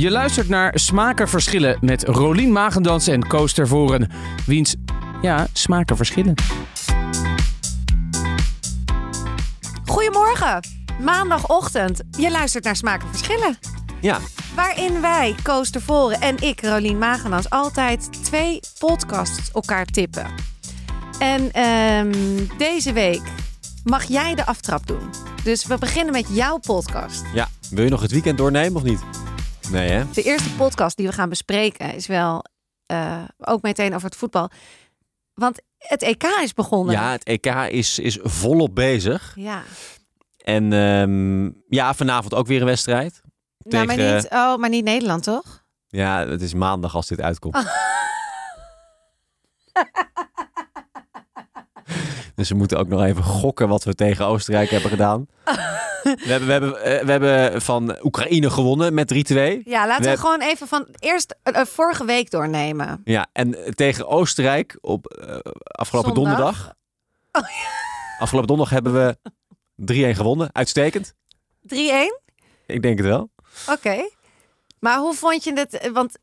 Je luistert naar Smaken Verschillen met Rolien Magendans en Koos Tervoren. Wiens, ja, smaken verschillen. Goedemorgen, maandagochtend. Je luistert naar Smaken Verschillen. Ja, Waarin wij, Koos Tervoren en ik, Rolien Magenans, altijd twee podcasts elkaar tippen. En ehm, deze week mag jij de aftrap doen. Dus we beginnen met jouw podcast. ja. Wil je nog het weekend doornemen of niet? Nee, hè? De eerste podcast die we gaan bespreken is wel eh, ook meteen over het voetbal. Want het EK is begonnen. Ja, het EK is, is volop bezig. Ja. En ehm, ja, vanavond ook weer een wedstrijd. Nou, maar, Tegen- niet, oh, maar niet Nederland, toch? Ja, het is maandag als dit uitkomt. dus we moeten ook nog even gokken wat we tegen Oostenrijk hebben gedaan. We hebben, we hebben, eh, we hebben van Oekraïne gewonnen met 3-2. Ja, laten we, We- gewoon even van eerst eh, eh, vorige week doornemen. Ja, en tegen Oostenrijk op afgelopen Zondag. donderdag. Afgelopen donderdag hebben we 3-1 gewonnen. Uitstekend. 3-1? Ik denk het wel. Oké. Maar hoe vond je het? Want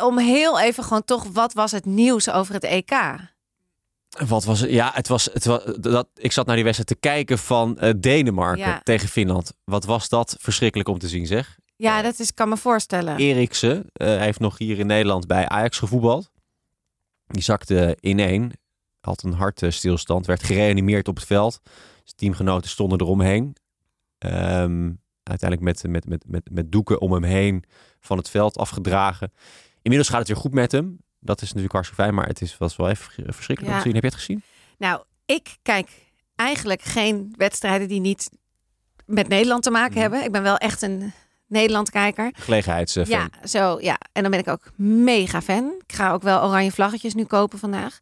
om heel even gewoon toch, wat was het nieuws over het EK? Wat was het? Ja, het was, het was dat, ik zat naar die wedstrijd te kijken van eh, Denemarken Ja. tegen Finland. Wat was dat verschrikkelijk om te zien, zeg. Ja, dat is, kan me voorstellen. Eriksen, eh, hij heeft nog hier in Nederland bij Ajax gevoetbald. Die zakte ineen, had een hartstilstand, werd gereanimeerd op het veld. Zijn teamgenoten stonden eromheen. Ehm, uiteindelijk met, met, met, met, met doeken om hem heen van het veld afgedragen. Inmiddels gaat het weer goed met hem. Dat is natuurlijk hartstikke fijn, maar het is, was wel even verschrikkelijk om Ja. te zien. Heb je het gezien? Nou, ik kijk eigenlijk geen wedstrijden die niet met Nederland te maken Mhm. hebben. Ik ben wel echt een Nederland-kijker. Gelegenheidsfan. Ja, zo ja. En dan ben ik ook mega fan. Ik ga ook wel oranje vlaggetjes nu kopen vandaag.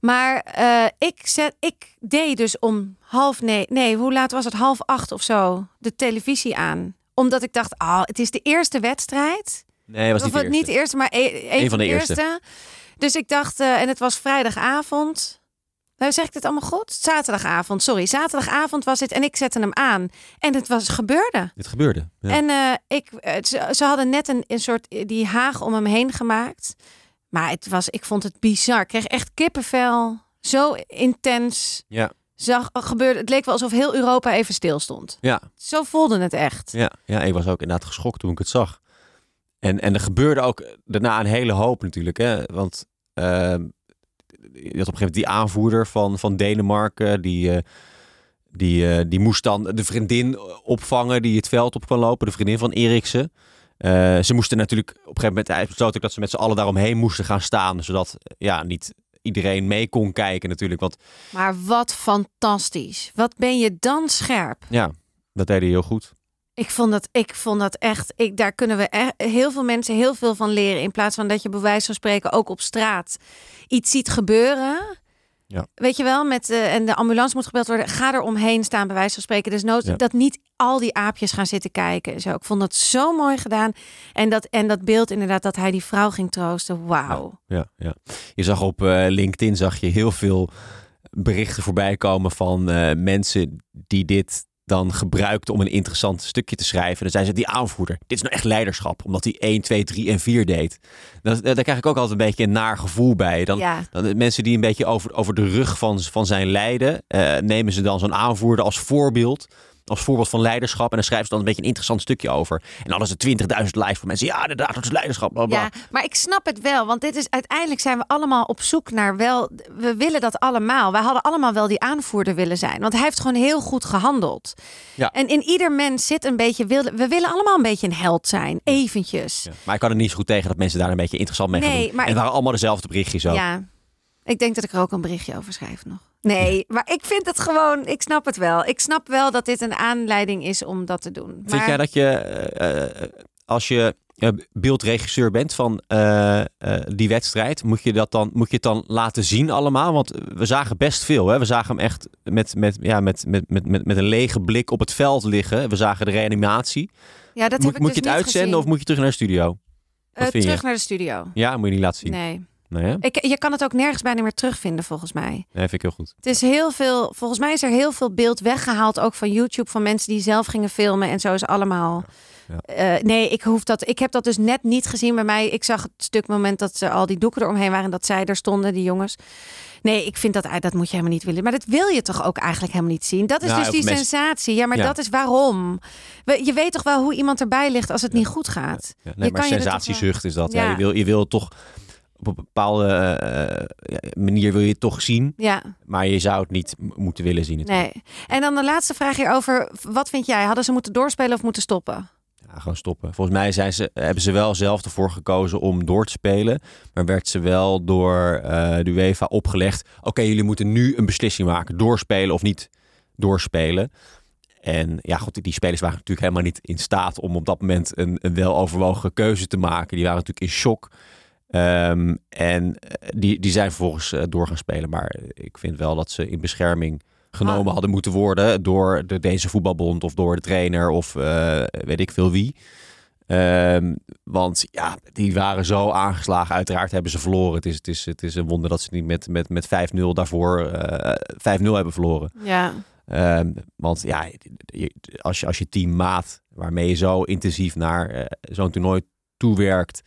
Maar eh, ik, zet, ik deed dus om half nee, nee, hoe laat was het? Half acht of zo de televisie aan. Omdat ik dacht, ah, het is de eerste wedstrijd. Nee, was niet of de het niet de eerste. eerste, maar e- een, van de, eerste. Dus ik dacht, eh, en het was vrijdagavond. Nou, zeg ik dit allemaal goed? Zaterdagavond, sorry. Zaterdagavond was het en ik zette hem aan. En het was gebeurde. Dit gebeurde. Ja. En eh, ik, eh, ze, ze hadden net een, een soort die haag om hem heen gemaakt. Maar het was, ik vond het bizar. Ik kreeg echt kippenvel. Zo intens. Ja. Zag, gebeurde, het leek wel alsof heel Europa even stil stond. Ja, Zo voelde het echt. ja, ja, ik was ook inderdaad geschokt toen ik het zag. En, en er gebeurde ook daarna een hele hoop natuurlijk. Hè? Want je had op een gegeven moment die aanvoerder van, van Denemarken. Die, eh, die, eh, die moest dan de vriendin opvangen die het veld op kwam lopen. De vriendin van Eriksen. Eh, ze moesten natuurlijk op een gegeven moment hij besloot ook dat ze met z'n allen daaromheen moesten gaan staan. Zodat ja, niet iedereen mee kon kijken natuurlijk. Want Maar wat fantastisch. Wat ben je dan scherp. ja, dat deed hij heel goed. Ik vond dat, ik vond dat echt. Ik, daar kunnen we echt, heel veel mensen heel veel van leren. In plaats van dat je bij wijze van spreken ook op straat iets ziet gebeuren. Ja. Weet je wel, met, eh, en de ambulance moet gebeld worden. Ga er omheen staan, bij wijze van spreken. Dus nood Ja. dat niet al die aapjes gaan zitten kijken. en Zo. Ik vond dat zo mooi gedaan. En dat, en dat beeld inderdaad, dat hij die vrouw ging troosten. Wauw. Ja, ja. Je zag op eh, LinkedIn zag je heel veel berichten voorbij komen van eh, mensen die dit dan gebruikten om een interessant stukje te schrijven. Dan zei ze, die aanvoerder, dit is nou echt leiderschap. Omdat hij 1, 2, 3 en 4 deed. Dat, daar krijg ik ook altijd een beetje een naar gevoel bij. Dan, Ja. dan mensen die een beetje over, over de rug van, van zijn lijden, eh, nemen ze dan zo'n aanvoerder als voorbeeld. Als voorbeeld van leiderschap. En dan schrijven ze dan een beetje een interessant stukje over. En dan is het 20.000 likes van mensen. Ja, inderdaad, dat is leiderschap. Bla, bla. Ja, maar ik snap het wel, want dit is uiteindelijk zijn we allemaal op zoek naar wel. We willen dat allemaal. Wij hadden allemaal wel die aanvoerder willen zijn, want hij heeft gewoon heel goed gehandeld. Ja. En in ieder mens zit een beetje. wilde- We willen allemaal een beetje een held zijn, eventjes. Ja, Maar ik kan er niet zo goed tegen dat mensen daar een beetje interessant mee gaan doen. maar en het waren allemaal dezelfde berichtjes ook. Ja, ik denk dat ik er ook een berichtje over schrijf nog. Nee, maar ik vind het gewoon. Ik snap het wel. Ik snap wel dat dit een aanleiding is om dat te doen. Vind Maar- jij dat je, eh, eh, als je eh, beeldregisseur bent van eh, eh, die wedstrijd, moet je, dat dan, moet je het dan laten zien allemaal? Want we zagen best veel. Hè? We zagen hem echt met, met, ja, met, met, met, met, met een lege blik op het veld liggen. We zagen de reanimatie. Ja, dat moet heb ik moet dus je het niet uitzenden gezien. of moet je terug naar de studio? Eh, vind je? terug naar de studio. Ja, moet je niet laten zien. Nee. Ik, je kan het ook nergens bijna meer terugvinden, volgens mij. Nee, vind ik heel goed. Het is heel veel, volgens mij is er heel veel beeld weggehaald, ook van YouTube, van mensen die zelf gingen filmen. En zo is allemaal Ja. Eh, nee, ik hoef dat. Ik heb dat dus net niet gezien bij mij. Ik zag het stuk moment dat ze al die doeken eromheen waren en dat zij er stonden, die jongens. Nee, ik vind dat eh, dat moet je helemaal niet willen. Maar dat wil je toch ook eigenlijk helemaal niet zien. Dat is Nou, dus die mensen- sensatie. Ja, maar Ja. dat is waarom. Je weet toch wel hoe iemand erbij ligt als het niet goed gaat. Ja, nee, maar kan je toch sensatiezucht is dat. Ja. je, wil, je wil toch op een bepaalde eh, ja, manier wil je het toch zien, Ja, maar je zou het niet moeten willen zien. natuurlijk. nee. En dan de laatste vraag hierover. Wat vind jij? Hadden ze moeten doorspelen of moeten stoppen? Ja, gewoon stoppen. Volgens mij zijn ze, hebben ze wel zelf ervoor gekozen om door te spelen. Maar werd ze wel door eh, de UEFA opgelegd. Oké, jullie moeten nu een beslissing maken. Doorspelen of niet doorspelen. En ja, goed, die spelers waren natuurlijk helemaal niet in staat om op dat moment een, een weloverwogen keuze te maken. Die waren natuurlijk in shock. Ehm, en eh, die, die zijn vervolgens eh, door gaan spelen. Maar ik vind wel dat ze in bescherming genomen Ah. hadden moeten worden door de deze voetbalbond of door de trainer of eh, weet ik veel wie. Ehm, want ja, die waren zo aangeslagen. Uiteraard hebben ze verloren. Het is, het is, het is een wonder dat ze niet met, met, met 5-0 daarvoor eh 5-0 hebben verloren. Ja, Ehm, want ja, als je, als je team maat waarmee je zo intensief naar zo'n toernooi toewerkt.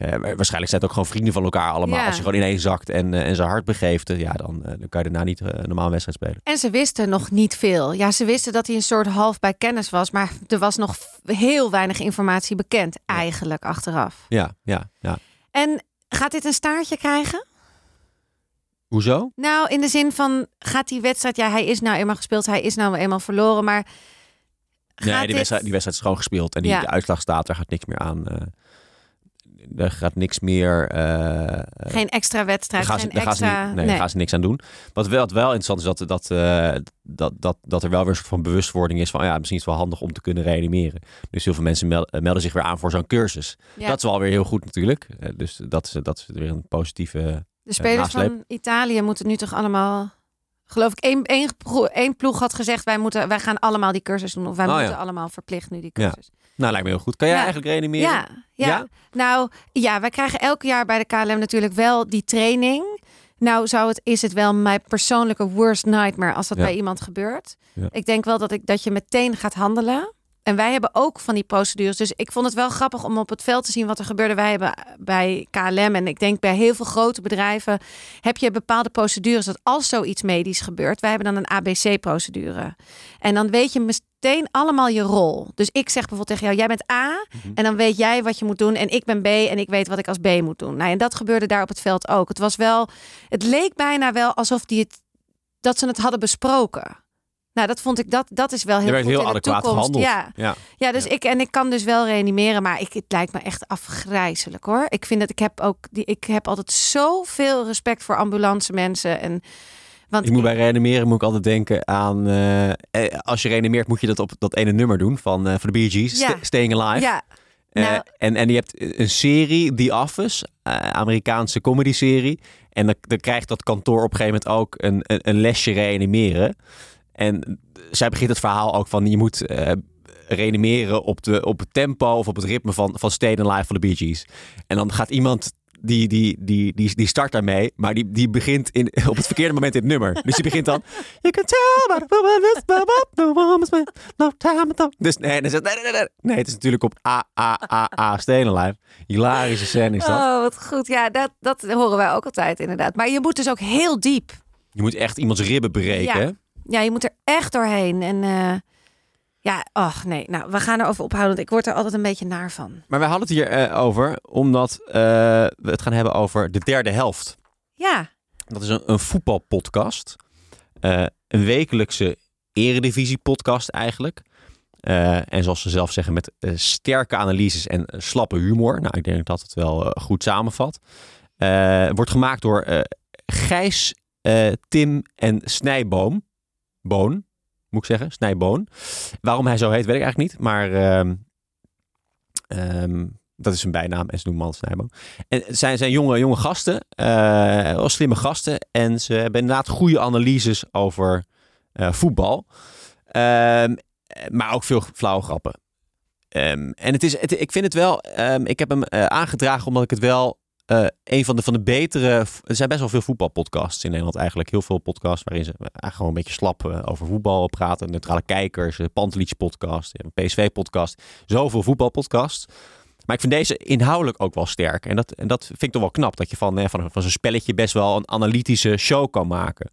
Eh, waarschijnlijk zijn het ook gewoon vrienden van elkaar allemaal. Ja. Als je gewoon ineen zakt en, eh, en zijn hart begeeft, eh, ja, dan, dan kan je daarna niet een normale wedstrijd spelen. En ze wisten nog niet veel. Ja, ze wisten dat hij een soort half bij kennis was, maar er was nog heel weinig informatie bekend, eigenlijk achteraf. Ja, ja, ja. En gaat dit een staartje krijgen? Hoezo? Nou, in de zin van, gaat die wedstrijd, ja, hij is nou eenmaal gespeeld, hij is nou eenmaal verloren, maar. Gaat Nee, die dit- wedstrijd, die wedstrijd is gewoon gespeeld. En die, Ja. de uitslag staat, daar gaat niks meer aan. Er gaat niks meer... eh, eh, Geen extra wedstrijd, daar gaan, ze, geen daar gaan ze extra. nee, daar gaan ze niks aan doen. Wat wel, wat wel interessant is, dat, dat, eh, dat, dat, dat er wel weer een soort van bewustwording is van... ja, misschien is het wel handig om te kunnen reanimeren. Dus heel veel mensen mel- melden zich weer aan voor zo'n cursus. Ja. Dat is wel weer heel goed natuurlijk. Dus dat is, dat is weer een positieve... De spelers van Italië moeten nu toch allemaal. Geloof ik, één, één, ploeg had gezegd: wij, moeten, wij gaan allemaal die cursus doen. Of wij Oh, moeten ja. allemaal verplicht nu die Ja. cursus. Nou, lijkt me heel goed. Kan jij Ja. eigenlijk reanimeren? Ja, ja. Nou ja, wij krijgen elk jaar bij de KLM natuurlijk wel die training. Nou zou het, is het wel mijn persoonlijke worst nightmare als dat bij iemand gebeurt. Ik denk wel dat, ik, dat je meteen gaat handelen. En wij hebben ook van die procedures. Dus ik vond het wel grappig om op het veld te zien wat er gebeurde. Wij hebben bij KLM en ik denk bij heel veel grote bedrijven heb je bepaalde procedures dat als zoiets medisch gebeurt, wij hebben dan een ABC-procedure. En dan weet je meteen allemaal je rol. Dus ik zeg bijvoorbeeld tegen jou, jij bent A en dan weet jij wat je moet doen en ik ben B en ik weet wat ik als B moet doen. Nou, en dat gebeurde daar op het veld ook. Het was wel, het leek bijna wel alsof die het, dat ze het hadden besproken. Nou, dat vond ik, dat, dat is wel heel goed heel in de toekomst. gehandeld. Ja, Ja. ja, dus ik en ik kan dus wel reanimeren, maar ik, het lijkt me echt afgrijzelijk hoor. Ik vind dat ik heb ook die, ik heb altijd zoveel respect voor ambulance mensen en want Ik moet bij reanimeren moet ik altijd denken aan... eh, eh, als je reanimeert moet je dat op dat ene nummer doen van, eh, van de Bee Gees. Ja. Sta- Staying Alive. ja, Nou- en, en je hebt een serie, The Office, Amerikaanse comedy-serie. En dan, dan krijgt dat kantoor op een gegeven moment ook een, een, een lesje reanimeren. En zij begint het verhaal ook van je moet eh, reanimeren op, de, op het tempo of op het ritme van, van Staying Alive van de Bee Gees. En dan gaat iemand die, die, die, die, die start daarmee, maar die, die begint in, op het verkeerde moment in het nummer. Dus die begint dan... You can tell no time. Dus nee, nee, het is natuurlijk op A, A, A, A. Hilarische scène is dat. Oh, wat goed. Ja, dat, dat horen wij ook altijd inderdaad. Maar je moet dus ook heel diep. Je moet echt iemands ribben breken. Ja. Ja, je moet er echt doorheen. En eh, ja, ach nee. Nou, we gaan erover ophouden, want ik word er altijd een beetje naar van. Maar wij hadden het hier eh, over, omdat eh, we het gaan hebben over de derde helft. Ja, Dat is een, een voetbalpodcast. Een wekelijkse eredivisie-podcast eigenlijk. En zoals ze zelf zeggen, met sterke analyses en slappe humor. Nou, ik denk dat het wel goed samenvat. Wordt gemaakt door Gijs, Tim en Snijboom. Boon, moet ik zeggen. Snijboon. Waarom hij zo heet, weet ik eigenlijk niet. Maar ehm, ehm, dat is zijn bijnaam en ze noemen hem altijd Snijboom. En het zijn, zijn jonge, jonge gasten, wel slimme gasten. En ze hebben inderdaad goede analyses over eh, voetbal. Ehm, maar ook veel flauwe grappen. En het is, ik vind het wel, ik heb hem eh, aangedragen omdat ik het wel eh, een van de, van de betere... Er zijn best wel veel voetbalpodcasts in Nederland eigenlijk. Heel veel podcasts waarin ze eigenlijk gewoon een beetje slap eh, over voetbal praten. Neutrale kijkers, uh, Pantelietje podcast, een PSV podcast. Zoveel voetbalpodcasts. Maar ik vind deze inhoudelijk ook wel sterk. En dat, en dat vind ik toch wel knap. Dat je van, van, van zo'n spelletje best wel een analytische show kan maken.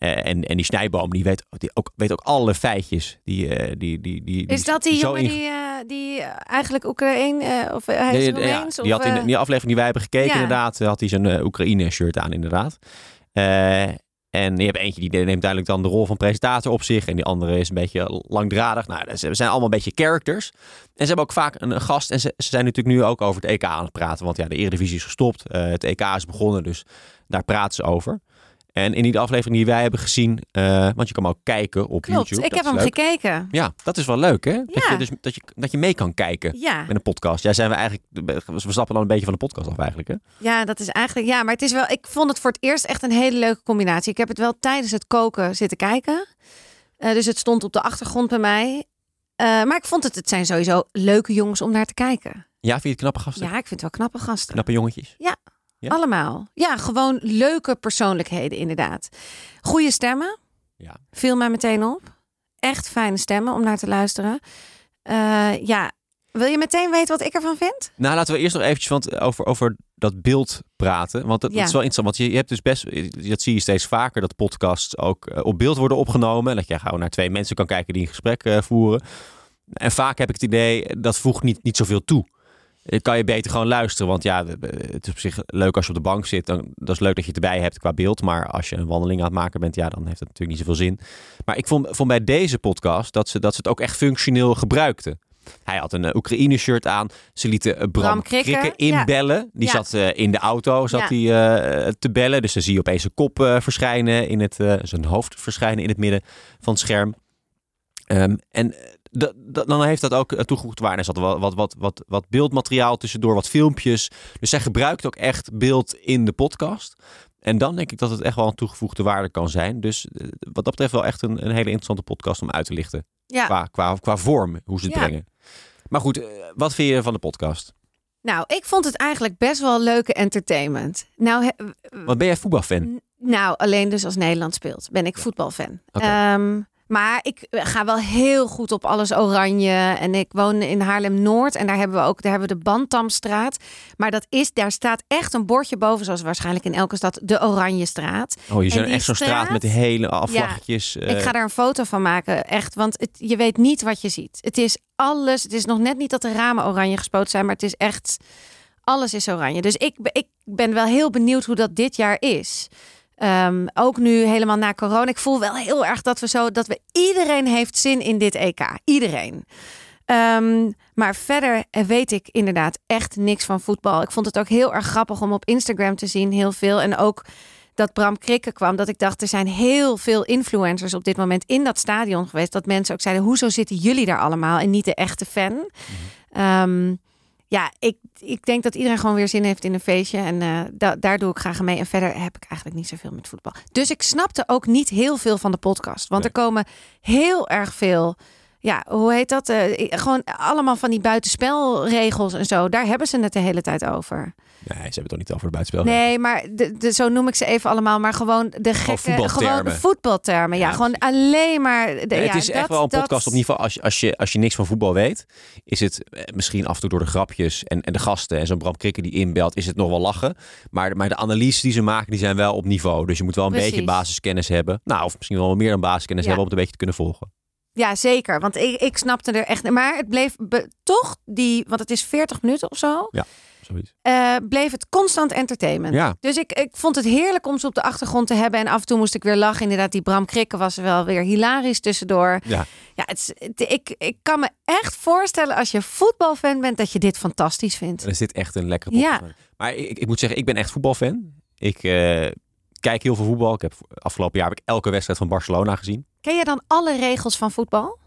Uh, en, en die snijboom, die weet, die ook, weet ook alle feitjes. Die, uh, die, die, die, is dat die jongen die, uh, die eigenlijk Oekraïne of hij is ja, die had in die aflevering die wij hebben gekeken, inderdaad, had hij zijn Oekraïne-shirt aan, inderdaad. en je hebt eentje die neemt duidelijk dan de rol van presentator op zich. En die andere is een beetje langdradig. Nou, ze zijn allemaal een beetje characters. En ze hebben ook vaak een, gast. En ze, ze, zijn natuurlijk nu ook over het EK aan het praten. Want ja, de Eredivisie is gestopt. het EK is begonnen, dus daar praten ze over. En in die aflevering die wij hebben gezien, uh, want je kan hem ook kijken op Klopt, YouTube. ik heb hem leuk. gekeken. Ja, dat is wel leuk hè? Dat, Ja. je, dus, dat, je, dat je mee kan kijken Ja. met een podcast. Ja, zijn we eigenlijk, we stappen dan een beetje van de podcast af eigenlijk hè? ja, dat is eigenlijk. Ja, maar het is wel. Ik vond het voor het eerst echt een hele leuke combinatie. Ik heb het wel tijdens het koken zitten kijken. Eh, dus het stond op de achtergrond bij mij. Eh, maar ik vond het, het zijn sowieso leuke jongens om naar te kijken. Ja, vind je het knappe gasten? Ja, ik vind het wel knappe gasten. Knappe jongetjes? Ja? Allemaal. Ja, gewoon leuke persoonlijkheden inderdaad. Goede stemmen. Ja. Viel mij meteen op. Echt fijne stemmen om naar te luisteren. Eh, ja, wil je meteen weten wat ik ervan vind? Nou, laten we eerst nog eventjes want, over, over dat beeld praten. Want dat, Ja. dat is wel interessant. Want je, je hebt dus best, dat zie je steeds vaker, dat podcasts ook eh, op beeld worden opgenomen. En dat je gewoon naar twee mensen kan kijken die een gesprek eh, voeren. En vaak heb ik het idee, dat voegt niet, niet zoveel toe. Kan je beter gewoon luisteren. Want ja, het is op zich leuk als je op de bank zit. Dan, dat is leuk dat je het erbij hebt qua beeld. Maar als je een wandeling aan het maken bent, ja, dan heeft het natuurlijk niet zoveel zin. Maar ik vond, vond bij deze podcast dat ze, dat ze het ook echt functioneel gebruikten. Hij had een eh, Oekraïne-shirt aan. Ze lieten eh, Bram, Bram Krikke, Krikke ja. inbellen. Die Ja. zat eh, in de auto zat Ja. hij, te bellen. Dus dan zie je opeens zijn kop verschijnen in het, zijn hoofd verschijnen in het midden van het scherm. Ehm, en eh, dan heeft dat ook eh, toegevoegde waarde. Er zat wat, wat, wat, wat, wat beeldmateriaal tussendoor, wat filmpjes. Dus zij gebruikt ook echt beeld in de podcast. En dan denk ik dat het echt wel een toegevoegde waarde kan zijn. Dus eh, wat dat betreft wel echt een, een hele interessante podcast om uit te lichten. Ja. Qua, qua, qua vorm, hoe ze het Ja. brengen. Maar goed, wat vind je van de podcast? Nou, ik vond het eigenlijk best wel leuke entertainment. Nou, he- Wat ben jij voetbalfan? Nou, alleen dus als Nederland speelt ben ik voetbalfan. Oké. Ehm, maar ik ga wel heel goed op alles oranje. En ik woon in Haarlem-Noord. En daar hebben we ook daar hebben we de Bantamstraat. Maar dat is, daar staat echt een bordje boven, zoals waarschijnlijk in elke stad, de Oranjestraat. Oh, je die echt zo'n straat, straat? met hele afvlaggetjes. eh, Ik ga daar een foto van maken, echt. Want het, je weet niet wat je ziet. Het is alles. Het is nog net niet dat de ramen oranje gespoten zijn, maar het is echt. Alles is oranje. Dus ik, ik ben wel heel benieuwd hoe dat dit jaar is. Ehm, ook nu helemaal na corona. Ik voel wel heel erg dat we zo dat we iedereen heeft zin in dit EK. Iedereen. Ehm, maar verder weet ik inderdaad echt niks van voetbal. Ik vond het ook heel erg grappig om op Instagram te zien, heel veel. En ook dat Bram Krikke kwam, dat ik dacht, er zijn heel veel influencers op dit moment in dat stadion geweest. Dat mensen ook zeiden, hoezo zitten jullie daar allemaal en niet de echte fan? Ehm, ja, ik, ik denk dat iedereen gewoon weer zin heeft in een feestje. En eh, da- daar doe ik graag mee. En verder heb ik eigenlijk niet zoveel met voetbal. Dus ik snapte ook niet heel veel van de podcast. Want er komen heel erg veel... Ja, hoe heet dat? Eh, gewoon allemaal van die buitenspelregels en zo. Daar hebben ze het de hele tijd over. Nee, ze hebben het toch niet over de buitenspel. Nee, maar de, de, zo noem ik ze even allemaal. Maar gewoon de gekke... voetbaltermen. Gewoon voetbaltermen. Ja, Ja, gewoon alleen maar... De, Nee, ja, het is echt wel een dat- podcast op niveau. Als je, als, je, als je niks van voetbal weet, is het eh, misschien af en toe door de grapjes en, en de gasten en zo'n Bram Krikke die inbelt, is het nog wel lachen. Maar, maar de analyses die ze maken, die zijn wel op niveau. Dus je moet wel een Precies. beetje basiskennis hebben. Nou, of misschien wel meer dan basiskennis Ja. hebben om het een beetje te kunnen volgen. Ja, zeker. Want ik, ik snapte er echt... Maar het bleef toch die... Want het is 40 minuten of zo. Zoiets. eh, bleef het constant entertainment. Ja. Dus ik, ik vond het heerlijk om ze op de achtergrond te hebben. En af en toe moest ik weer lachen. Inderdaad, die Bram Krikke was wel weer hilarisch tussendoor. Ja. Ja, het, is- het- ik, ik kan me echt voorstellen als je voetbalfan bent... dat je dit fantastisch vindt. Is dit echt een lekkere Ja. Maar ik, ik moet zeggen, ik ben echt voetbalfan. Ik eh, kijk heel veel voetbal. Ik heb afgelopen jaar heb ik elke wedstrijd van Barcelona gezien. Ken je dan alle regels van voetbal?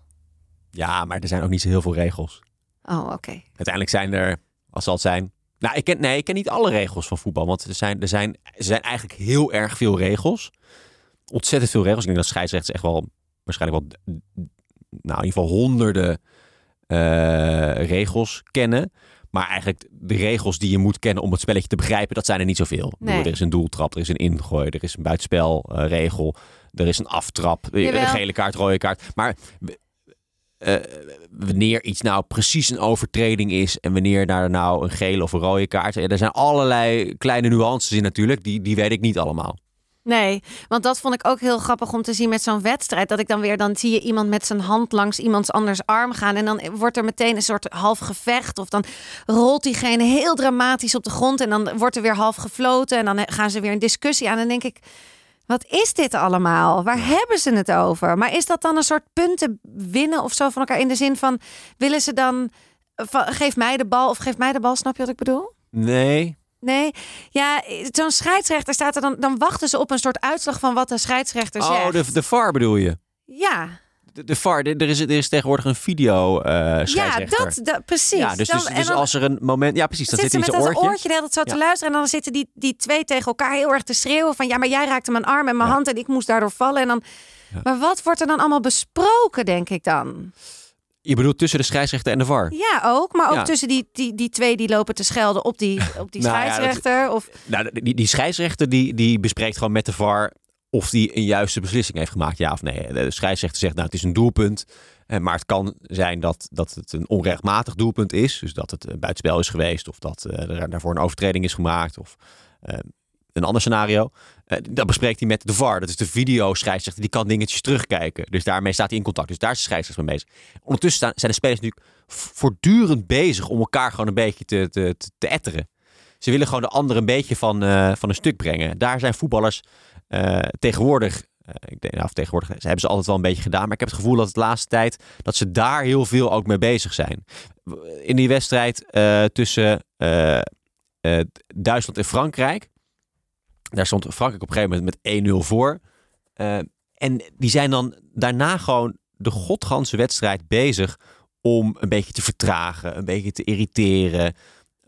Ja, maar er zijn ook niet zo heel veel regels. Oh, oké. Uiteindelijk zijn er, als zal het zijn. Nou, ik ken, nee, ik ken niet alle regels van voetbal. Want er zijn, er, zijn, er zijn eigenlijk heel erg veel regels. Ontzettend veel regels. Ik denk dat scheidsrechters echt wel, waarschijnlijk wel, nou, in ieder geval honderden eh, regels kennen. Maar eigenlijk de regels die je moet kennen om het spelletje te begrijpen, dat zijn er niet zoveel. Nee. Er is een doeltrap, er is een ingooi, er is een buitenspelregel, er is een aftrap, eh, Jawel. een gele kaart, rode kaart. Maar eh, wanneer iets nou precies een overtreding is en wanneer daar nou een gele of een rode kaart, ja, er zijn allerlei kleine nuances in natuurlijk, die, die weet ik niet allemaal. Nee, want dat vond ik ook heel grappig om te zien met zo'n wedstrijd. Dat ik dan weer, dan zie je iemand met zijn hand langs iemands anders arm gaan. En dan wordt er meteen een soort half gevecht. Of dan rolt diegene heel dramatisch op de grond. En dan wordt er weer half gefloten. En dan gaan ze weer een discussie aan. En dan denk ik, wat is dit allemaal? Waar hebben ze het over? Maar is dat dan een soort punten winnen of zo van elkaar? In de zin van, willen ze dan, van, geef mij de bal of geef mij de bal, snap je wat ik bedoel? Nee, Nee, ja, zo'n scheidsrechter staat er dan, dan wachten ze op een soort uitslag van wat de scheidsrechter oh, zegt. de, de VAR bedoel je? Ja, De, de VAR, er is, er is tegenwoordig een video eh ja dat, dat, precies. Ja, dus, Dan- dus, dus dan als er een moment... Ja, precies. Dan zit hij met in zijn oortje, oortje. de hele tijd zo te Ja. luisteren. En dan zitten die, die twee tegen elkaar heel erg te schreeuwen van... ja, maar jij raakte mijn arm en mijn Ja. hand en ik moest daardoor vallen. En dan... Maar wat wordt er dan allemaal besproken, denk ik dan? Je bedoelt tussen de scheidsrechter en de VAR? Ja, ook. Maar ook Ja. tussen die, die, die twee die lopen te schelden op die, op die Nou ja, dat- scheidsrechter. Of, Nou, die, die scheidsrechter die, die bespreekt gewoon met de VAR of die een juiste beslissing heeft gemaakt, ja of nee. De scheidsrechter zegt, nou, het is een doelpunt. eh, Maar het kan zijn dat, dat het een onrechtmatig doelpunt is. Dus dat het een buitenspel is geweest. Of dat eh, er daarvoor een overtreding is gemaakt. Of eh, een ander scenario. Eh, dat bespreekt hij met de VAR. Dat is de video-scheidsrechter. Die kan dingetjes terugkijken. Dus daarmee staat hij in contact. Dus daar is de scheidsrechter mee bezig. Ondertussen zijn de spelers v- voortdurend bezig om elkaar gewoon een beetje te, te, te, te etteren. Ze willen gewoon de ander een beetje van, eh, van een stuk brengen. Daar zijn voetballers eh, tegenwoordig. eh, ik denk, nou, tegenwoordig ze hebben ze altijd wel een beetje gedaan. Maar ik heb het gevoel dat de laatste tijd dat ze daar heel veel ook mee bezig zijn. In die wedstrijd eh, tussen Duitsland en Frankrijk. Daar stond Frankrijk op een gegeven moment met 1-0 voor. En die zijn dan daarna gewoon de godganse wedstrijd bezig om een beetje te vertragen, een beetje te irriteren.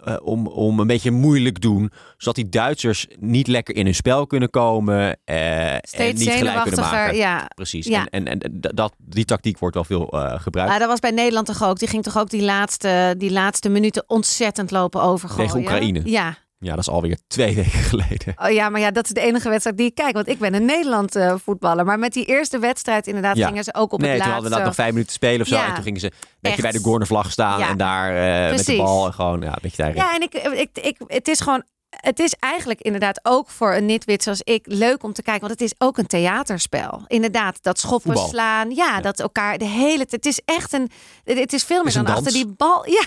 Eh, om, om een beetje moeilijk doen, zodat die Duitsers niet lekker in hun spel kunnen komen. eh, en steeds niet gelijk kunnen maken. Ja, Precies. Ja. En, en, en dat, die tactiek wordt wel veel eh, gebruikt. Ah, dat was bij Nederland toch ook. Die ging toch ook die laatste, die laatste minuten ontzettend lopen overgooien. Tegen Oekraïne. Ja. Ja, dat is alweer twee weken geleden. Oh ja, maar ja, dat is de enige wedstrijd die ik kijk. Want ik ben een Nederland eh, voetballer. Maar met die eerste wedstrijd inderdaad Ja. gingen ze ook op nee, het toen laatste. hadden we nog vijf minuten te spelen of zo. Ja. En toen gingen ze een beetje bij de cornervlag staan. Ja. En daar eh, met de bal en gewoon ja, een beetje daarin. Ja, en ik, ik, ik, het is gewoon... Het is eigenlijk inderdaad ook voor een nitwit zoals ik leuk om te kijken. Want het is ook een theaterspel. Inderdaad, dat schoppen, Voetbal. slaan. Ja, dat elkaar de hele... tijd- Het is echt een... Het is veel meer dan achter dans. die bal. Ja,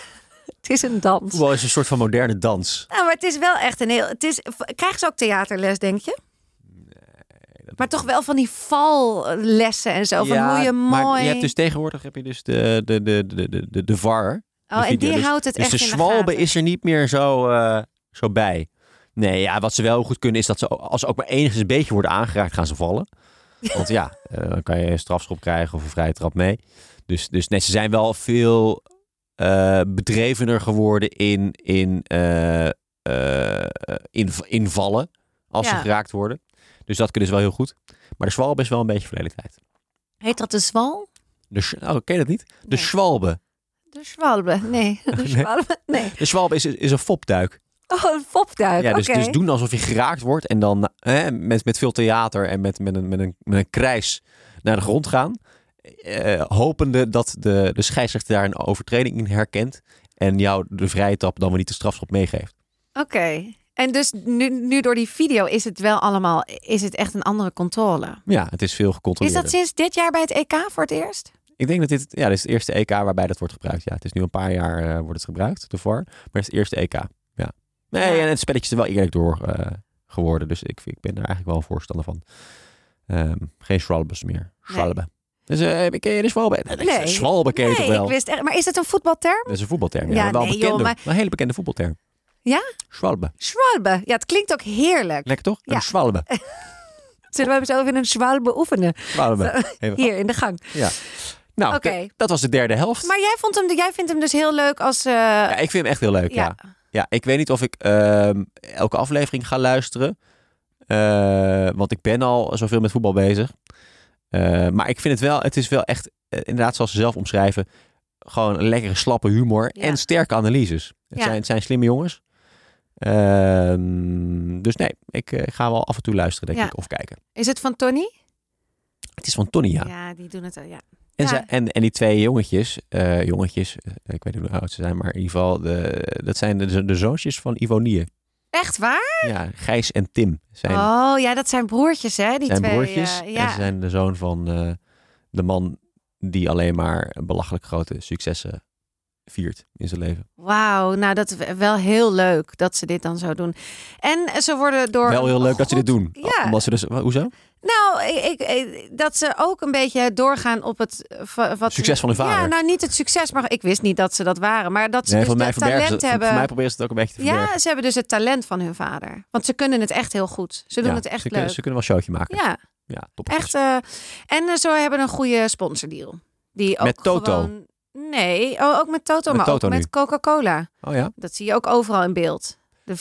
het is een dans. Voetbal is een soort van moderne dans. Nou, maar het is wel echt een heel. Het is, krijgen ze ook theaterles, denk je? Maar toch wel van die vallessen en zo. Van Ja, hoe je mooi. Maar je hebt dus tegenwoordig heb je dus de, de, de, de, de, de, VAR. oh, de en die video. houdt het Dus echt de in de zwalbe is er niet meer zo, eh, zo bij. Nee, ja, wat ze wel goed kunnen is dat ze, als ze ook maar enigszins een beetje worden aangeraakt, gaan ze vallen. Want ja, eh, dan kan je een strafschop krijgen of een vrije trap mee. Dus, dus nee, ze zijn wel veel eh, bedrevener geworden in, in, eh, eh, in, invallen als Ja. ze geraakt worden. Dus dat kunnen ze wel heel goed. Maar de zwalbe is wel een beetje verleden tijd. Heet dat de zwal? De, oh, ken je dat niet? De Nee. zwalbe. De zwalbe. Nee, de zwalbe. Nee. De zwalbe is, is een fopduik. Oh, een popduik. Ja, dus, dus doen alsof je geraakt wordt en dan eh, met, met veel theater en met, met, een, met, een, met een krijs naar de grond gaan. Eh, hopende dat de, de scheidsrechter daar een overtreding in herkent en jou de vrije tap dan weer niet de strafschop meegeeft. Oké. En dus nu, nu door die video is het wel allemaal, is het echt een andere controle. Ja, het is veel Is gecontroleerd. dat sinds dit jaar bij het EK voor het eerst? Ik denk dat dit, ja, dit is het eerste EK waarbij dat wordt gebruikt. Ja, het is nu een paar jaar eh, wordt het gebruikt, VAR. Maar het is het eerste EK. Ja. Nee, Ja. en het spelletje is er wel eerlijk door eh, geworden. Dus ik, ik ben er eigenlijk wel een voorstander van. Ehm, geen Schwalbes meer. Schwalbe. Dus eh, ken je de Schwalbe? Nee, Nee. Schwalbe ken je toch Nee, wel? ik wist echt. Maar is het een voetbalterm? Dat is een voetbalterm. Ja, Ja, wel nee, bekende, joh, maar- een hele bekende voetbalterm. Ja? Schwalbe. Schwalbe. Ja, het klinkt ook heerlijk. Lekker toch? Ja. Een Schwalbe. Zullen we hem zo even een Schwalbe oefenen? Schwalbe. Even- Hier in de gang. Nou, Oké. d- dat was de derde helft. Maar jij, vond hem, jij vindt hem dus heel leuk als... eh, Ja, ik vind hem echt heel leuk. Ja. Ja, ik weet niet of ik ehm, elke aflevering ga luisteren. Eh, want ik ben al zoveel met voetbal bezig. Eh, maar ik vind het wel, het is wel echt, eh, inderdaad zoals ze zelf omschrijven, gewoon een lekkere slappe humor Ja. en sterke analyses. Het, Ja. zijn, het zijn slimme jongens. Ehm, dus nee, ik eh, ga wel af en toe luisteren, denk Ja. ik, of kijken. Is het van Tony? Het is van Tony, ja. Ja, die doen het al, ja. En, en, en die twee jongetjes, jongetjes, ik weet niet hoe oud ze zijn, maar in ieder geval, de, dat zijn de, de zoontjes van Ivonie. Echt waar? Ja, Gijs en Tim zijn, Oh ja, dat zijn broertjes, hè? Die zijn twee. broertjes. eh, En ja. ze zijn de zoon van eh, de man die alleen maar belachelijk grote successen viert in zijn leven. Wauw, nou dat is wel heel leuk dat ze dit dan zo doen. En ze worden door. Wel heel leuk dat ze dit doen. Ja. Omdat ze dus, hoezo? Nou, ik, ik- ik- dat ze ook een beetje doorgaan op het eh, wat Succes van hun vader. Ja, nou niet het succes, maar ik wist niet dat ze dat waren, maar dat ze Nee, dus van mij het ze, talent voor- hebben. Voor mij proberen ze het ook een beetje te verbergen. ja, ze hebben dus het talent van hun vader, want ze kunnen het echt heel goed. Ze doen Ja, het echt ze, leuk. kunnen, ze kunnen wel een showtje maken. Ja, Ja, top. echt. eh, en eh, ze hebben een goede sponsordeal. Die ook Met Toto? Gewoon, nee, oh, ook met Toto, Met maar Toto ook nu? met Coca-Cola. Oh ja? Dat zie je ook overal in beeld.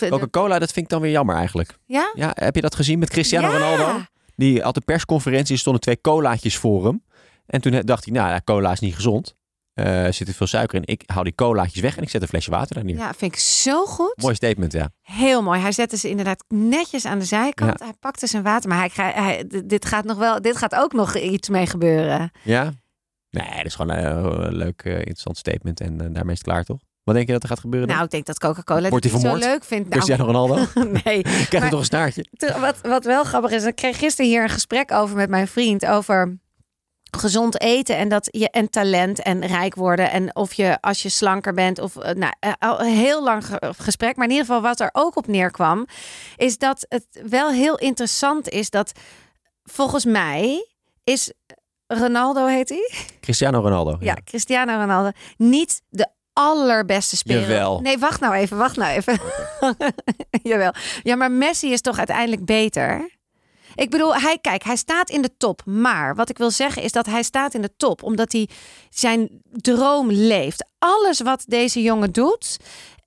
Coca-Cola, dat vind ik dan weer jammer eigenlijk. ja? Ja, heb je dat gezien met Cristiano Ja. Ronaldo? Die had een persconferentie, er stonden twee colaatjes voor hem. En toen dacht hij, nou, ja, cola is niet gezond. Er zit er veel suiker in. Ik haal die colaatjes weg en ik zet een flesje water daar neer. Ja, vind ik zo goed. Mooi statement, ja. Heel mooi. Hij zette ze inderdaad netjes aan de zijkant. Hij pakte zijn water, maar hij, dit gaat nog wel, dit gaat ook nog iets mee gebeuren. Ja? Nee, dat is gewoon een eh, leuk, eh, interessant statement. En daarmee is het klaar, toch? Wat denk je dat er gaat gebeuren? dan? Nou, ik denk dat Coca-Cola niet zo leuk vindt. Nou, Cristiano Ronaldo? nee. Maar- hij toch een staartje? Wat, wat wel grappig is, ik kreeg gisteren hier een gesprek over met mijn vriend over gezond eten en dat je en talent en rijk worden en of je als je slanker bent of eh, nou eh, al een heel lang ge- gesprek, maar in ieder geval wat er ook op neerkwam is dat het wel heel interessant is dat volgens mij is Ronaldo heet hij Cristiano Ronaldo. ja, Cristiano Ronaldo niet de allerbeste speler. Jawel. Nee, wacht nou even, wacht nou even. Jawel. Ja, maar Messi is toch uiteindelijk beter? Ik bedoel, hij, kijk, hij staat in de top. Maar wat ik wil zeggen is dat hij staat in de top omdat hij zijn droom leeft. Alles wat deze jongen doet,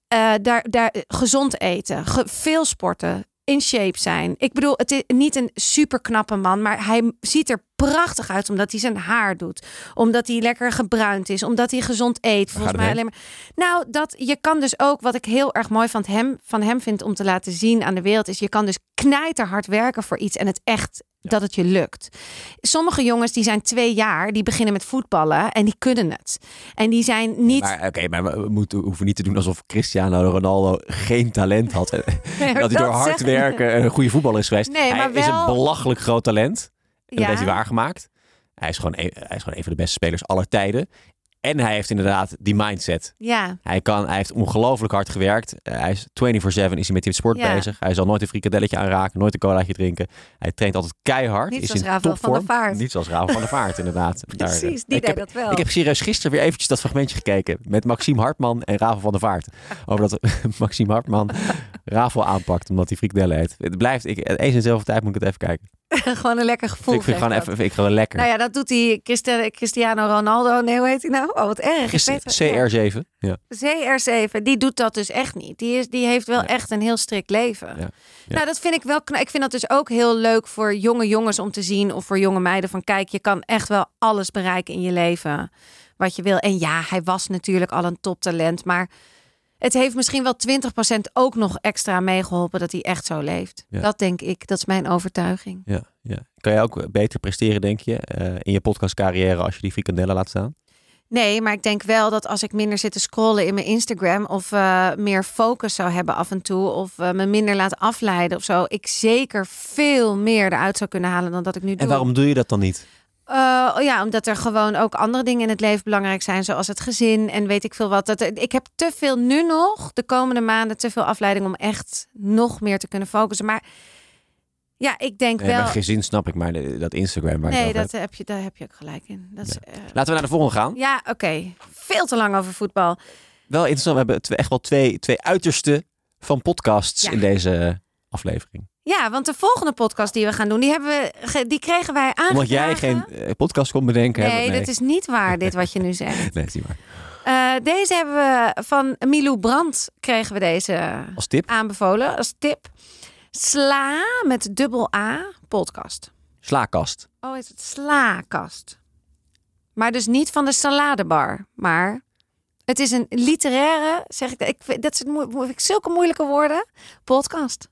eh, daar, daar, gezond eten, ge- veel sporten, in shape zijn. Ik bedoel, het is niet een super knappe man, maar hij ziet er prachtig uit omdat hij zijn haar doet, omdat hij lekker gebruind is, omdat hij gezond eet. Volgens mij alleen maar. Nou, dat je kan dus ook wat ik heel erg mooi van hem, van hem vind om te laten zien aan de wereld is, je kan dus knijterhard werken voor iets en het echt dat het je lukt. Sommige jongens die zijn twee jaar, die beginnen met voetballen en die kunnen het. En die zijn niet. Maar oké, maar we moeten, hoeven niet te doen alsof Cristiano Ronaldo geen talent had. En Nee, maar dat hij door hard werken een goede voetballer is geweest. Nee, maar hij is een belachelijk groot talent. En dat heeft hij waargemaakt. Hij is, gewoon een, hij is gewoon een van de beste spelers aller tijden. En hij heeft inderdaad die mindset. Ja, Hij, kan, hij heeft ongelooflijk hard gewerkt. Eh, hij is 24-7 is hij met dit sport Ja. bezig. Hij zal nooit een frikadelletje aanraken, nooit een colaatje drinken. Hij traint altijd keihard. Niet is Rafael van der topvorm. Vaart. Niet zoals Rafael van der Vaart, inderdaad. Daar, eh, precies. Die ik deed heb, dat wel. Ik heb serieus gisteren weer eventjes dat fragmentje gekeken. Met Maxime Hartman en Rafael van der Vaart. Over dat Maxime Hartman Rafael aanpakt omdat hij frikadellen eet. Het blijft, ik, eens in dezelfde tijd moet ik het even kijken. gewoon een lekker gevoel. ik vind gewoon even ik gewoon lekker. Nou ja, dat doet Christi- Cristiano Ronaldo. Nee, hoe heet hij nou? Oh, wat erg. Ik Gisteren weet het- ja. CR7. Ja. CR7, die doet dat dus echt niet. Die, is, die heeft wel Ja. echt een heel strikt leven. Ja. Ja. Nou, dat vind ik wel knap. Ik vind dat dus ook heel leuk voor jonge jongens om te zien. Of voor jonge meiden. Van kijk, je kan echt wel alles bereiken in je leven. Wat je wil. En ja, hij was natuurlijk al een toptalent. Maar het heeft misschien wel 20% ook nog extra meegeholpen dat hij echt zo leeft. Ja. Dat denk ik. Dat is mijn overtuiging. Ja, ja. Kan jij ook beter presteren, denk je, eh, in je podcastcarrière als je die frikandellen laat staan? Nee, maar ik denk wel dat als ik minder zit te scrollen in mijn Instagram of eh, meer focus zou hebben af en toe of eh, me minder laat afleiden of zo, ik zeker veel meer eruit zou kunnen halen dan dat ik nu doe. En waarom doe je dat dan niet? Eh, oh ja, omdat er gewoon ook andere dingen in het leven belangrijk zijn, zoals het gezin en weet ik veel wat. Dat, ik heb te veel nu nog, de komende maanden, te veel afleiding om echt nog meer te kunnen focussen. Maar ja, ik denk Nee, wel. gezin snap ik, maar de- dat Instagram waar Nee, dat heb je, daar heb je ook gelijk in. Dat is, eh. Laten we naar de volgende gaan. ja, oké. Veel te lang over voetbal. Wel interessant, we hebben echt wel twee, twee uitersten van podcasts Ja. in deze aflevering. Ja, want de volgende podcast die we gaan doen, die, hebben we, die kregen wij aangedragen. Omdat jij geen eh, podcast kon bedenken. Nee, dit is niet waar, dit wat je nu zegt. Nee, dat is niet waar. Eh, deze hebben we van Milou Brandt, kregen we deze Als tip, aanbevolen als tip. Sla met dubbel A podcast. slaakast. Oh, is het slaakast. Maar dus niet van de saladebar, maar Het is een literaire, zeg ik, ik vind- dat is het moe- ik zulke moeilijke woorden, podcast.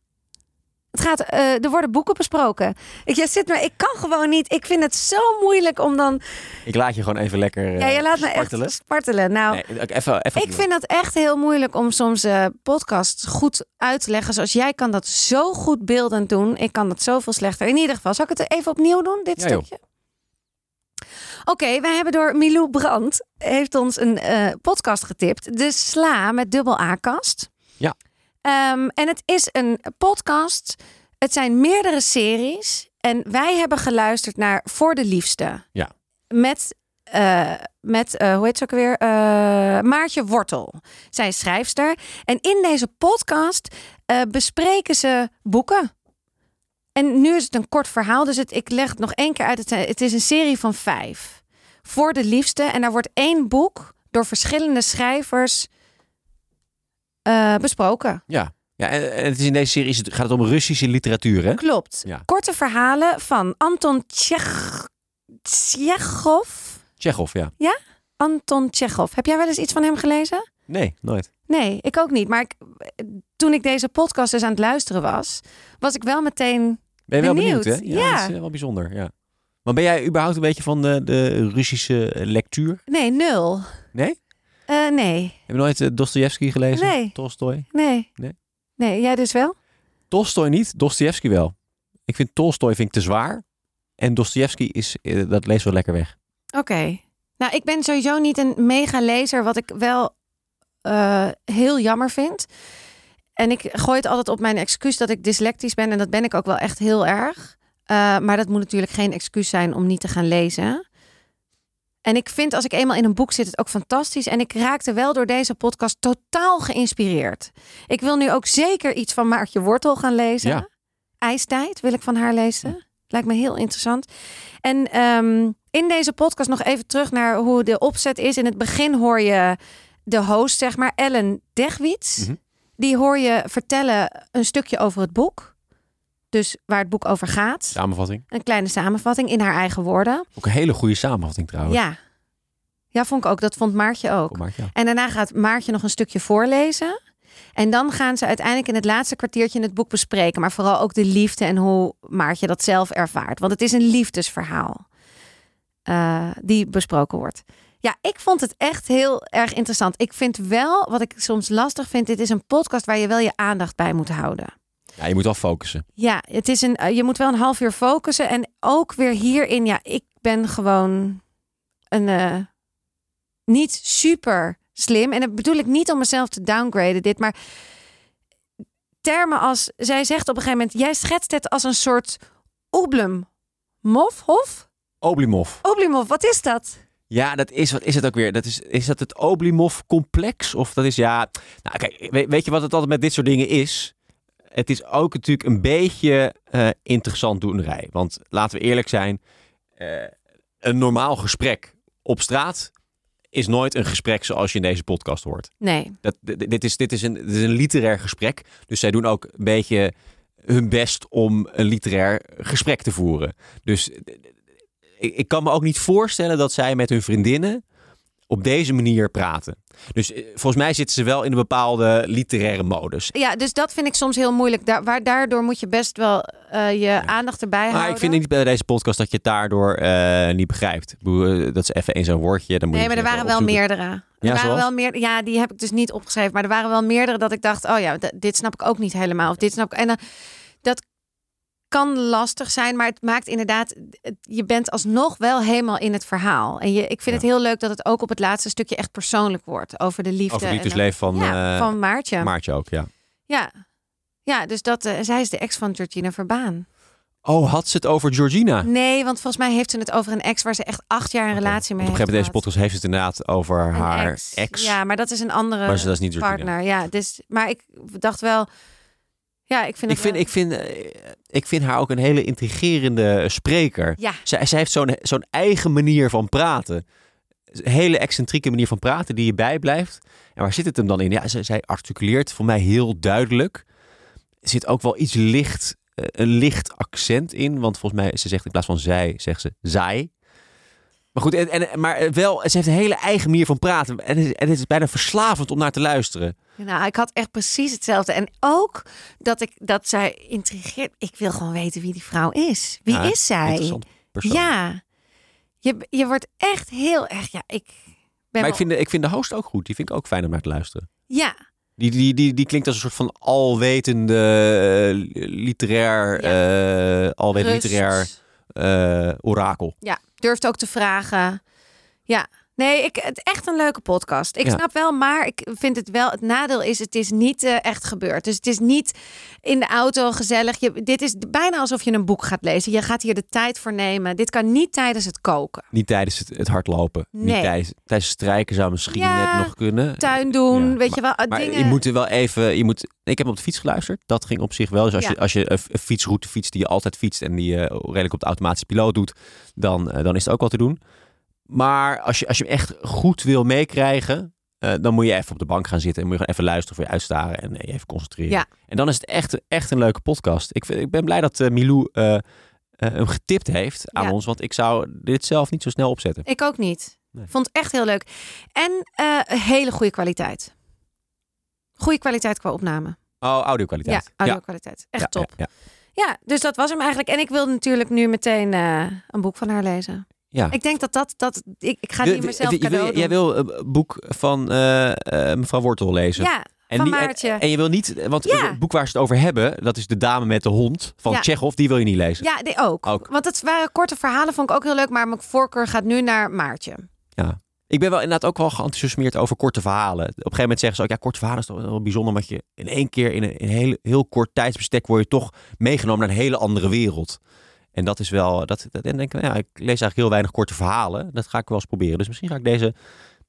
Het gaat, eh, er worden boeken besproken. Ik, zit maar, ik kan gewoon niet. Ik vind het zo moeilijk om dan. Ik laat je gewoon even lekker eh, ja, je laat me spartelen. echt spartelen. Nou, Nee, even, even ik vind het echt heel moeilijk om soms eh podcasts goed uit te leggen. Zoals jij kan dat zo goed beeldend doen. Ik kan dat zoveel slechter. In ieder geval, zal ik het even opnieuw doen, dit Ja, stukje? Oké, wij hebben door Milou Brandt heeft ons een eh, podcast getipt. De Sla met dubbel A-kast. Ja. Ehm, en het is een podcast. Het zijn meerdere series. En wij hebben geluisterd naar Voor de Liefste. Ja. Met, eh, met eh, hoe heet ze ook weer? Eh, Maartje Wortel. Zij is schrijfster. En in deze podcast bespreken ze boeken. En nu is het een kort verhaal, dus het, ik leg het nog één keer uit. Het, het is een serie van vijf. Voor de liefste. En daar wordt één boek door verschillende schrijvers eh, besproken. Ja, ja en, het is in deze serie gaat het om Russische literatuur, hè? Klopt. Ja. Korte verhalen van Anton Tjech... Tjechov. Tsjechov, ja. Anton Tjechov. Heb jij wel eens iets van hem gelezen? Nee, nooit. Nee, ik ook niet. Maar ik, toen ik deze podcast dus aan het luisteren was, was ik wel meteen Ben je wel benieuwd, Benieuwd, hè? ja. dat is eh, wel bijzonder, ja. Maar ben jij überhaupt een beetje van de, de Russische eh, lectuur? Nee, nul. Nee? Eh, nee, Heb je nooit uh, Dostoevsky gelezen? Nee. Tolstoy? nee. Nee? Nee, jij dus wel? Tolstoy niet, Dostoevsky wel. Ik vind Tolstoy vind ik te zwaar. En Dostoevsky is, eh, dat leest wel lekker weg. Oké. Nou, ik ben sowieso niet een mega lezer, wat ik wel eh, heel jammer vind. En ik gooi het altijd op mijn excuus dat ik dyslectisch ben. En dat ben ik ook wel echt heel erg. Eh, maar dat moet natuurlijk geen excuus zijn om niet te gaan lezen. En ik vind als ik eenmaal in een boek zit het ook fantastisch. En ik raakte wel door deze podcast totaal geïnspireerd. Ik wil nu ook zeker iets van Maartje Wortel gaan lezen. Ja. IJstijd wil ik van haar lezen. Lijkt me heel interessant. En ehm, in deze podcast nog even terug naar hoe de opzet is. In het begin hoor je de host, zeg maar, Ellen Degwits. Mhm. Die hoor je vertellen een stukje over het boek. Dus waar het boek over gaat. Samenvatting. Een kleine samenvatting in haar eigen woorden. Ook een hele goede samenvatting trouwens. Ja. Ja, vond ik ook. Dat vond Maartje ook. Ja. En daarna gaat Maartje nog een stukje voorlezen. En dan gaan ze uiteindelijk in het laatste kwartiertje het boek bespreken. Maar vooral ook de liefde en hoe Maartje dat zelf ervaart. Want het is een liefdesverhaal eh, die besproken wordt. Ja, ik vond het echt heel erg interessant. Ik vind wel, wat ik soms lastig vind, dit is een podcast waar je wel je aandacht bij moet houden. Ja, je moet wel focussen. Ja, het is een, eh, je moet wel een half uur focussen. En ook weer hierin, ja, ik ben gewoon een eh, niet super slim. En dat bedoel ik niet om mezelf te downgraden, dit, maar termen als, zij zegt op een gegeven moment, jij schetst het als een soort oeblem. Mofhof? Oblimov. Oblimov, wat is dat? Ja, dat is, wat is het ook weer? Dat is, is dat het Oblimov-complex? Of dat is, ja... Nou, kijk, weet, weet je wat het altijd met dit soort dingen is? Het is ook natuurlijk een beetje eh, interessant doenerij. Want laten we eerlijk zijn, eh, een normaal gesprek op straat is nooit een gesprek zoals je in deze podcast hoort. Nee, Dat, dit, is, dit, is een, dit is een literair gesprek. Dus zij doen ook een beetje hun best om een literair gesprek te voeren. Dus ik, ik kan me ook niet voorstellen dat zij met hun vriendinnen op deze manier praten. Dus eh, volgens mij zitten ze wel in een bepaalde literaire modus. ja, dus dat vind ik soms heel moeilijk. Daar, waar, daardoor moet je best wel eh, je aandacht erbij Maar houden. ik vind niet bij deze podcast dat je het daardoor eh, niet begrijpt. Dat is even in zo'n woordje. Dan moet Nee, maar er waren wel meerdere. Er Ja, waren zoals? wel meer, ja, die heb ik dus niet opgeschreven. Maar er waren wel meerdere dat ik dacht, oh ja, dit snap ik ook niet helemaal. Of dit snap ik. En dan, kan lastig zijn, maar het maakt inderdaad, je bent alsnog wel helemaal in het verhaal. En je, ik vind het heel leuk dat het ook op het laatste stukje echt persoonlijk wordt over de liefde. Over liefdesleven van, ja, eh, van Maartje. Maartje ook, ja. Ja. Ja, dus dat, eh, zij is de ex van Georgina Verbaan. Oh, had ze het over Georgina? Nee, want volgens mij heeft ze het over een ex waar ze echt acht jaar een relatie mee Want Op een gegeven moment heeft deze podcast heeft ze het inderdaad over. Een haar ex. Ja, maar dat is een andere Maar ze- dat is niet Georgina. partner. Ja, dus, maar ik dacht wel, ja, ik vind Ik vind, wel- ik, vind, eh, ik vind haar ook een hele intrigerende spreker. ja, Zij, zij heeft zo'n zo'n eigen manier van praten. Een hele excentrieke manier van praten die je bijblijft. En waar zit het hem dan in? Ja, zij, zij articuleert voor mij heel duidelijk. Er zit ook wel iets licht, eh, een licht accent in. Want volgens mij, ze zegt in plaats van zij, zegt ze zij. Maar goed, en, en, maar wel, ze heeft een hele eigen manier van praten. En het, is, en het is bijna verslavend om naar te luisteren. Nou, ik had echt precies hetzelfde. En ook dat, ik, dat zij intrigeert. Ik wil gewoon weten wie die vrouw is. Wie Ja, is zij? Ja, je, je wordt echt heel erg. Ja, ik ben Maar wel- ik vind, de, ik vind de host ook goed. Die vind ik ook fijn om naar te luisteren. Ja, Die, die, die, die klinkt als een soort van alwetende, eh, literair, eh alwetend rust. literair eh, orakel. Ja, durft ook te vragen. Ja. Nee, ik, het echt een leuke podcast. Ik Ja. snap wel, maar ik vind het wel. Het nadeel is, het is niet eh, echt gebeurd. Dus het is niet in de auto gezellig. Je, dit is bijna alsof je een boek gaat lezen. Je gaat hier de tijd voor nemen. Dit kan niet tijdens het koken. Niet tijdens het, het hardlopen. Niet tijdens, strijken zou misschien Ja, net nog kunnen. Tuin doen, Ja, weet je wel. Maar dingen. je moet er wel even. Je moet, ik heb op de fiets geluisterd. Dat ging op zich wel. Dus als je, als je een, een fietsroute fietst die je altijd fietst en die je redelijk op de automatische piloot doet, dan, eh, dan is het ook wel te doen. Maar als je, als je hem echt goed wil meekrijgen, eh, dan moet je even op de bank gaan zitten en moet je gewoon even luisteren voor je uitstaren en eh, je even concentreren. Ja. En dan is het echt, echt een leuke podcast. Ik, vind, ik ben blij dat eh, Milou eh, hem getipt heeft aan Ja. ons, want ik zou dit zelf niet zo snel opzetten. Ik ook niet. Nee. Vond het echt heel leuk. En een hele goede kwaliteit. Goede kwaliteit qua opname. Oh, audio-kwaliteit. Ja, audio-kwaliteit. Echt Ja, top. Ja, Ja, dus dat was hem eigenlijk. En ik wilde natuurlijk nu meteen een boek van haar lezen. Ja. Ik denk dat dat... dat ik, ik ga die mezelf wil- cadeau. Jij wil een boek van eh, eh, mevrouw Wortel lezen. Ja, en niet- en- Maartje. En, je wil niet, want Ja. het boek waar ze het over hebben, dat is De Dame met de Hond van Ja. Tsjechov, die wil je niet lezen. ja, die ook. Ook. Want het waren korte verhalen, vond ik ook heel leuk. Maar mijn voorkeur gaat nu naar Maartje. Ik ben wel inderdaad ook wel geenthousiasmeerd over korte verhalen. Op een gegeven moment zeggen ze ook, ja, korte verhalen is toch wel bijzonder, want je in één keer in een, in een heel, heel kort tijdsbestek word je toch meegenomen naar een hele andere wereld. En dat is wel, dat, dat en denk ik, ja, ik lees eigenlijk heel weinig korte verhalen. Dat ga ik wel eens proberen. Dus misschien ga ik deze,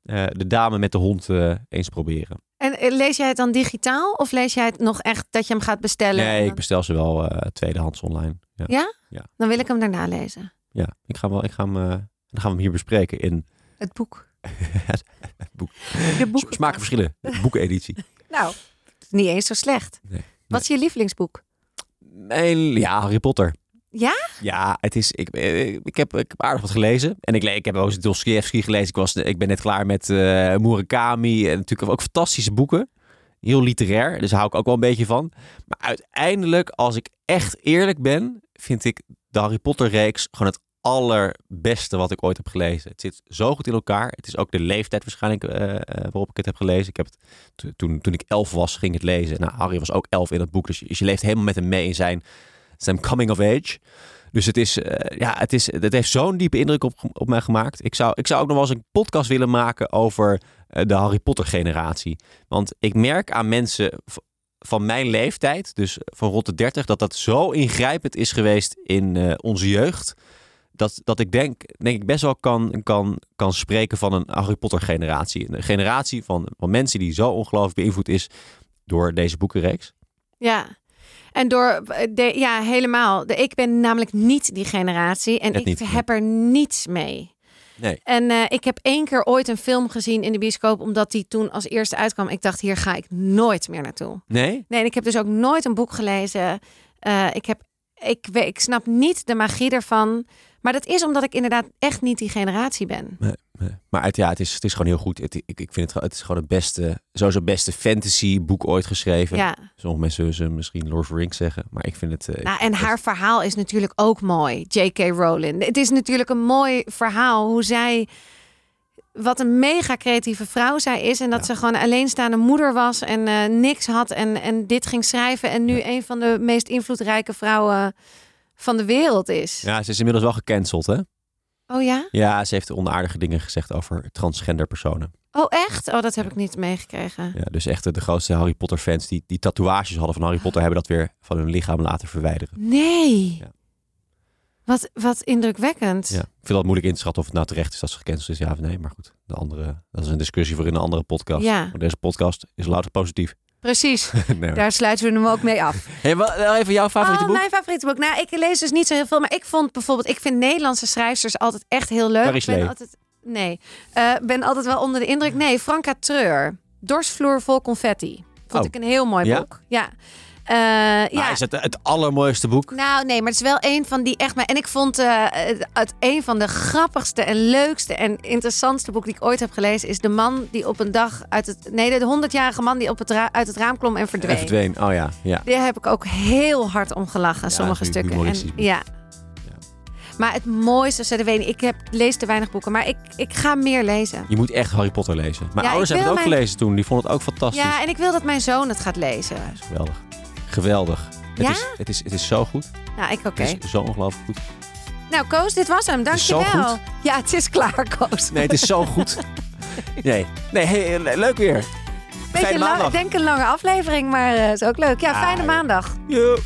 eh, De Dame met de Hond, eh, eens proberen. En eh, lees jij het dan digitaal? Of lees jij het nog echt dat je hem gaat bestellen? En Nee, ik bestel ze wel eh, tweedehands online. Ja. Dan wil ik hem daarna lezen. Ja, ik ga wel, ik ga hem, dan gaan we hem hier bespreken in Het boek. het boek. De boek. Smaken verschillen, boekeneditie. Nou, niet eens zo slecht. Nee. Wat is je lievelingsboek? Mijn, ja, Harry Potter. Ja? Ja, het is, ik, eh, ik, heb, ik heb aardig wat gelezen. En ik, ik heb ook Dostoevsky gelezen. Ik, was, ik ben net klaar met eh Murakami. En natuurlijk ook fantastische boeken. Heel literair, dus hou ik ook wel een beetje van. Maar uiteindelijk, als ik echt eerlijk ben, vind ik de Harry Potter reeks gewoon het allerbeste wat ik ooit heb gelezen. Het zit zo goed in elkaar. Het is ook de leeftijd waarschijnlijk eh, waarop ik het heb gelezen. Ik heb het, to- toen, toen ik elf was, ging ik het lezen. Nou, Harry was ook elf in het boek. Dus je, dus je leeft helemaal met hem mee in zijn, zijn coming of age. Dus het, is, eh, ja, het, is, het heeft zo'n diepe indruk op, op mij gemaakt. Ik zou, ik zou ook nog wel eens een podcast willen maken over eh, de Harry Potter generatie. Want ik merk aan mensen van mijn leeftijd, dus van rond de 30, dat dat zo ingrijpend is geweest in eh, onze jeugd. Dat, dat ik denk, denk ik best wel kan, kan, kan spreken van een Harry Potter generatie. Een generatie van, van mensen die zo ongelooflijk beïnvloed is door deze boekenreeks. Ja. En door, eh, de, ja, helemaal. De, ik ben namelijk niet die generatie en Net ik niet, nee. heb er niets mee. Nee. En eh, ik heb één keer ooit een film gezien in de bioscoop, omdat die toen als eerste uitkwam. Ik dacht, hier ga ik nooit meer naartoe. Nee? Nee, en ik heb dus ook nooit een boek gelezen. Eh, ik, heb, ik, ik snap niet de magie ervan. Maar dat is omdat ik inderdaad echt niet die generatie ben. Nee, nee. Maar het, ja, het is, het is gewoon heel goed. Het, ik, ik vind het, gewoon- het is gewoon het beste, sowieso het beste fantasy boek ooit geschreven. Ja. Sommige mensen zullen ze misschien Lord of the Rings zeggen, maar ik vind het... eh, Nou, en het- haar verhaal is natuurlijk ook mooi. J.K. Rowling. Het is natuurlijk een mooi verhaal hoe zij. Wat een mega creatieve vrouw zij is. En dat Ja. ze gewoon alleenstaande moeder was en eh, niks had. En, en dit ging schrijven. En nu Ja. een van de meest invloedrijke vrouwen van de wereld is. Ja, ze is inmiddels wel gecanceld, hè? Oh ja? Ja, ze heeft onaardige dingen gezegd over transgender personen. Oh echt? Oh, dat heb ik niet meegekregen. Ja, dus echt de grootste Harry Potter fans die, die tatoeages hadden van Harry Potter... hebben dat weer van hun lichaam laten verwijderen. Nee. Ja. Wat, wat indrukwekkend. Ja. Ik vind dat moeilijk in te schatten of het nou terecht is dat ze gecanceld is, ja of nee. Maar goed, de andere, dat is een discussie voor in een andere podcast. Ja. Maar deze podcast is louter positief. Precies. nee. Daar sluiten we hem ook mee af. Hey, wel even jouw favoriete oh, boek? mijn favoriete boek. Nou, ik lees dus niet zo heel veel, maar ik vond bijvoorbeeld, ik vind Nederlandse schrijfsters altijd echt heel leuk. Ik ben altijd, nee, Eh, ben altijd wel onder de indruk. Nee, Franka Treur, Dorsvloer vol confetti. Vond Oh. ik een heel mooi Ja? boek. Ja. Eh, Maar ja. is het het allermooiste boek? Nou, nee, maar het is wel een van die echt. En ik vond eh, het, het een van de grappigste en leukste en interessantste boeken die ik ooit heb gelezen. Is de man die op een dag uit het. Nee, de honderdjarige man die op het uit het raam klom en verdween. En verdween. Oh ja, ja. Daar heb ik ook heel hard om gelachen, Ja, sommige is stukken. En, boek. ja. Maar het mooiste, ze weet ik heb lees te weinig boeken, maar ik, ik ga meer lezen. Je moet echt Harry Potter lezen. Mijn Ja, ouders hebben het ook mijn- gelezen toen. Die vonden het ook fantastisch. Ja, en ik wil dat mijn zoon het gaat lezen. Geweldig. Geweldig. Het, Ja? is, het, is, het is zo goed. Nou, ik oké. Het is zo ongelooflijk goed. Nou, Koos, dit was hem. Dankjewel. Ja, het is klaar, Koos. Nee, het is zo goed. Nee, nee hey, le- leuk weer. Beetje Fijne maandag. ik denk een lange aflevering, maar eh is ook leuk. Ja, Ja, fijne ja. maandag. Doei.